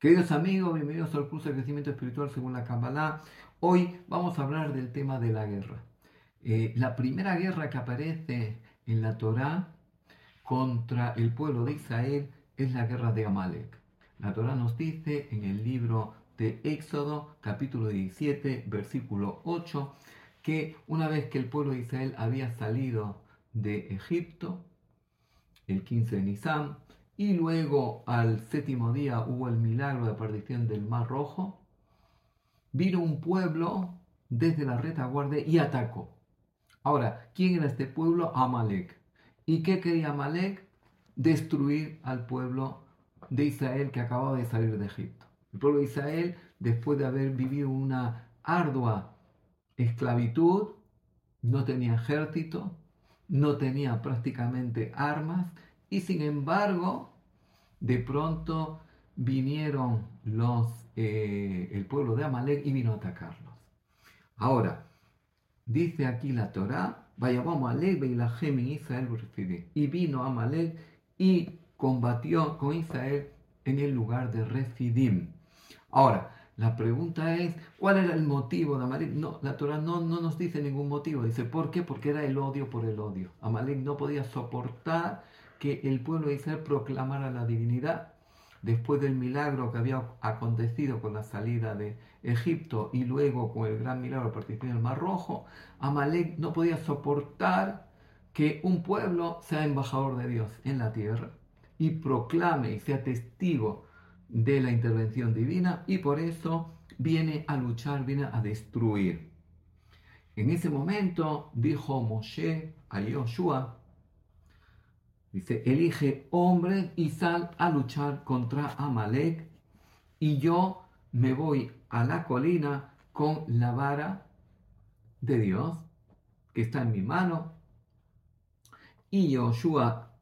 Queridos amigos, bienvenidos al curso de crecimiento espiritual según la Kabbalah. Hoy vamos a hablar del tema de la guerra. Eh, la primera guerra que aparece en la Torá contra el pueblo de Israel es la guerra de Amalek. La Torá nos dice en el libro de Éxodo, capítulo 17, versículo 8, que una vez que el pueblo de Israel había salido de Egipto, el 15 de Nisan, y luego al séptimo día hubo el milagro de aparición del Mar Rojo, vino un pueblo desde la retaguardia y atacó. Ahora, ¿quién era este pueblo? Amalek. ¿Y qué quería Amalek? Destruir al pueblo de Israel que acababa de salir de Egipto. El pueblo de Israel, después de haber vivido una ardua esclavitud, no tenía ejército, no tenía prácticamente armas y sin embargo, de pronto vinieron los, eh, el pueblo de Amalek y vino a atacarlos. Ahora, dice aquí la Torá, vaya vamos Israel y vino Amalek y combatió con Israel en el lugar de Refidim. Ahora, la pregunta es, ¿cuál era el motivo de Amalek? No, la Torah no, no nos dice ningún motivo. Dice, ¿por qué? Porque era el odio por el odio. Amalek no podía soportar que el pueblo de Israel proclamara la divinidad. Después del milagro que había acontecido con la salida de Egipto y luego con el gran milagro participación del Mar Rojo, Amalek no podía soportar que un pueblo sea embajador de Dios en la tierra y proclame y sea testigo de la intervención divina y por eso viene a luchar, viene a destruir. En ese momento dijo Moshe a Yoshua, dice, elige hombre y sal a luchar contra Amalek y yo me voy a la colina con la vara de Dios que está en mi mano. Y Yoshua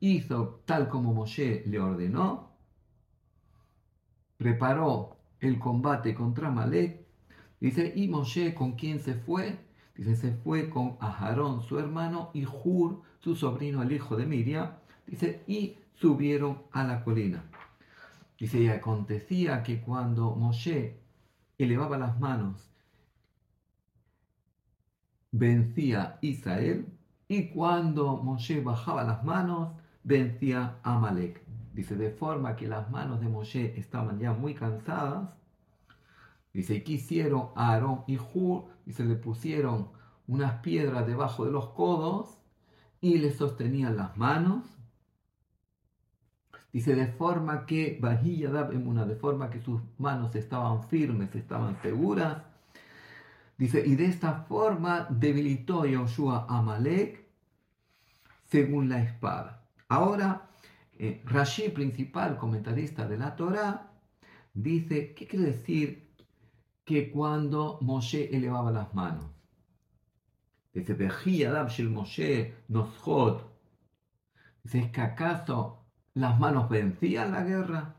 hizo tal como Moshe le ordenó preparó el combate contra Malek. Dice, y Moshe, ¿con quién se fue? Dice, se fue con Aharón, su hermano, y Hur, su sobrino, el hijo de Miriam. Dice, y subieron a la colina. Dice, y acontecía que cuando Moshe elevaba las manos, vencía Israel, y cuando Moshe bajaba las manos, vencía Amalek. Dice, de forma que las manos de Moshe estaban ya muy cansadas. Dice, y quisieron a Aarón y Hur, se le pusieron unas piedras debajo de los codos y le sostenían las manos. Dice, de forma que, de forma que sus manos estaban firmes, estaban seguras. Dice, y de esta forma debilitó Yoshua a Amalek según la espada. Ahora eh, principal comentarista de la Torah, dice, ¿qué quiere decir que cuando Moshe elevaba las manos? Dice, Moshe Dice, ¿es que acaso las manos vencían la guerra?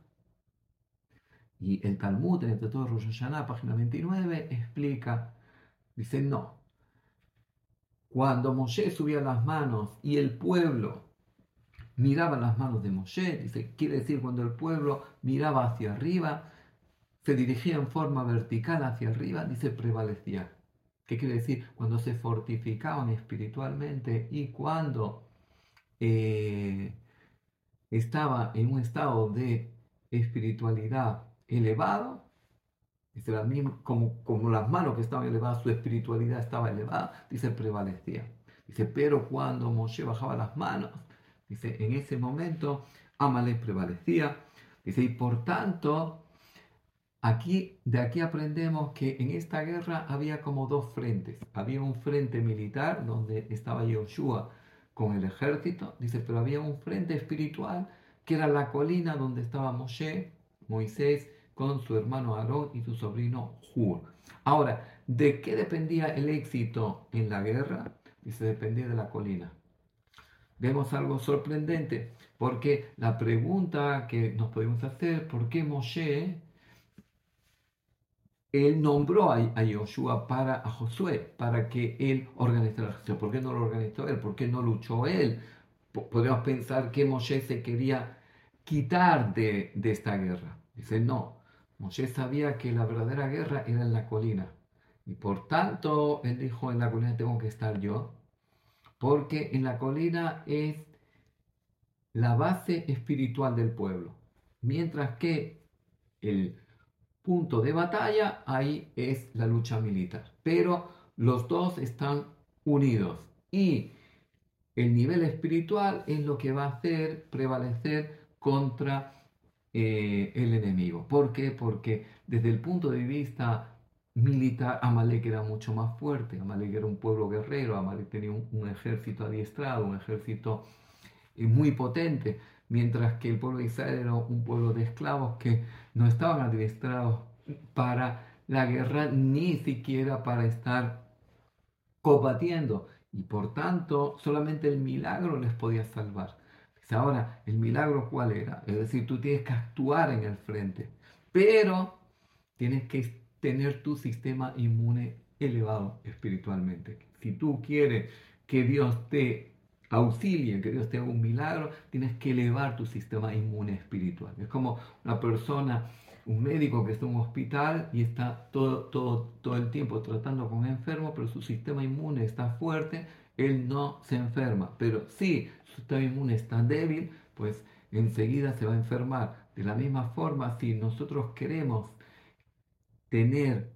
Y el Talmud, en el todo Rosh Hashanah, página 29, explica, dice, no. Cuando Moshe subía las manos y el pueblo miraba las manos de Moshe, dice, quiere decir cuando el pueblo miraba hacia arriba, se dirigía en forma vertical hacia arriba, dice, prevalecía. ¿Qué quiere decir? Cuando se fortificaban espiritualmente y cuando eh, estaba en un estado de espiritualidad elevado, dice, como, como las manos que estaban elevadas, su espiritualidad estaba elevada, dice, prevalecía. Dice, pero cuando Moshe bajaba las manos, Dice, en ese momento Amalek prevalecía. Dice, y por tanto, aquí, de aquí aprendemos que en esta guerra había como dos frentes. Había un frente militar donde estaba Yoshua con el ejército, dice, pero había un frente espiritual que era la colina donde estaba Moshe, Moisés, con su hermano Aarón y su sobrino Hur. Ahora, ¿de qué dependía el éxito en la guerra? Dice, dependía de la colina vemos algo sorprendente, porque la pregunta que nos podemos hacer, ¿por qué Moshe, él nombró a, a Joshua para Josué, para que él organizara la gestión? ¿Por qué no lo organizó él? ¿Por qué no luchó él? Podemos pensar que Moshe se quería quitar de, esta guerra. Dice, no, Moshe sabía que la verdadera guerra era en la colina. Y por tanto, él dijo, en la colina tengo que estar yo, porque en la colina es la base espiritual del pueblo. Mientras que el punto de batalla, ahí es la lucha militar. Pero los dos están unidos. Y el nivel espiritual es lo que va a hacer prevalecer contra eh, el enemigo. ¿Por qué? Porque desde el punto de vista militar, Amalek era mucho más fuerte. Amalek era un pueblo guerrero, Amalek tenía un, ejército adiestrado, un ejército eh, muy potente, mientras que el pueblo de Israel era un pueblo de esclavos que no estaban adiestrados para la guerra ni siquiera para estar combatiendo y por tanto solamente el milagro les podía salvar. Ahora, ¿el milagro cuál era? Es decir, tú tienes que actuar en el frente, pero tienes que tener tu sistema inmune elevado espiritualmente. Si tú quieres que Dios te auxilie, que Dios te haga un milagro, tienes que elevar tu sistema inmune espiritual. Es como una persona, un médico que está en un hospital y está todo, todo, todo el tiempo tratando con enfermos, pero su sistema inmune está fuerte, él no se enferma. Pero si su sistema inmune está débil, pues enseguida se va a enfermar. De la misma forma, si nosotros queremos tener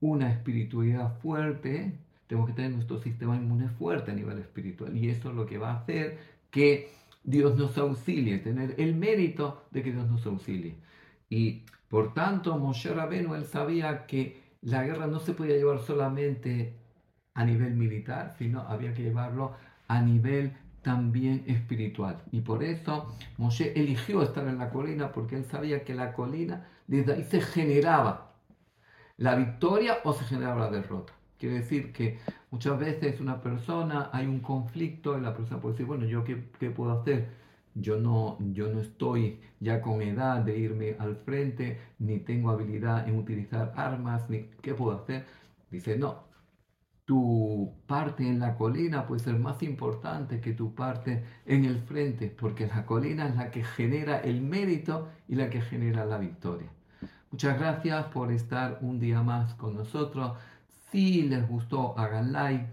una espiritualidad fuerte, tenemos que tener nuestro sistema inmune fuerte a nivel espiritual. Y eso es lo que va a hacer que Dios nos auxilie, tener el mérito de que Dios nos auxilie. Y por tanto, Moshe Rabenu, sabía que la guerra no se podía llevar solamente a nivel militar, sino había que llevarlo a nivel también espiritual. Y por eso Moshe eligió estar en la colina porque él sabía que la colina, desde ahí se generaba la victoria o se generaba la derrota. Quiere decir que muchas veces una persona, hay un conflicto y la persona puede decir, bueno, ¿yo qué, qué puedo hacer? Yo no, yo no estoy ya con edad de irme al frente, ni tengo habilidad en utilizar armas, ni qué puedo hacer. Dice, no, tu parte en la colina puede ser más importante que tu parte en el frente, porque la colina es la que genera el mérito y la que genera la victoria. Muchas gracias por estar un día más con nosotros. Si les gustó, hagan like.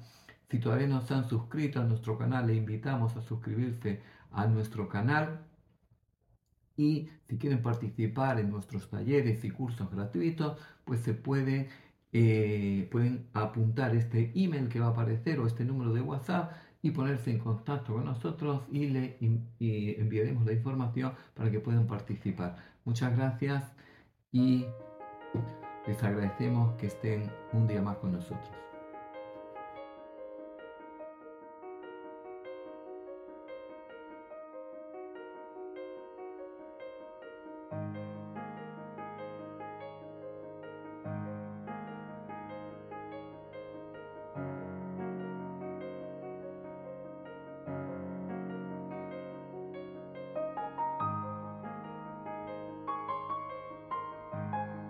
Si todavía no se han suscrito a nuestro canal, le invitamos a suscribirse a nuestro canal. Y si quieren participar en nuestros talleres y cursos gratuitos, pues se pueden, eh, pueden apuntar este email que va a aparecer o este número de WhatsApp y ponerse en contacto con nosotros y le enviaremos la información para que puedan participar. Muchas gracias y les agradecemos que estén un día más con nosotros.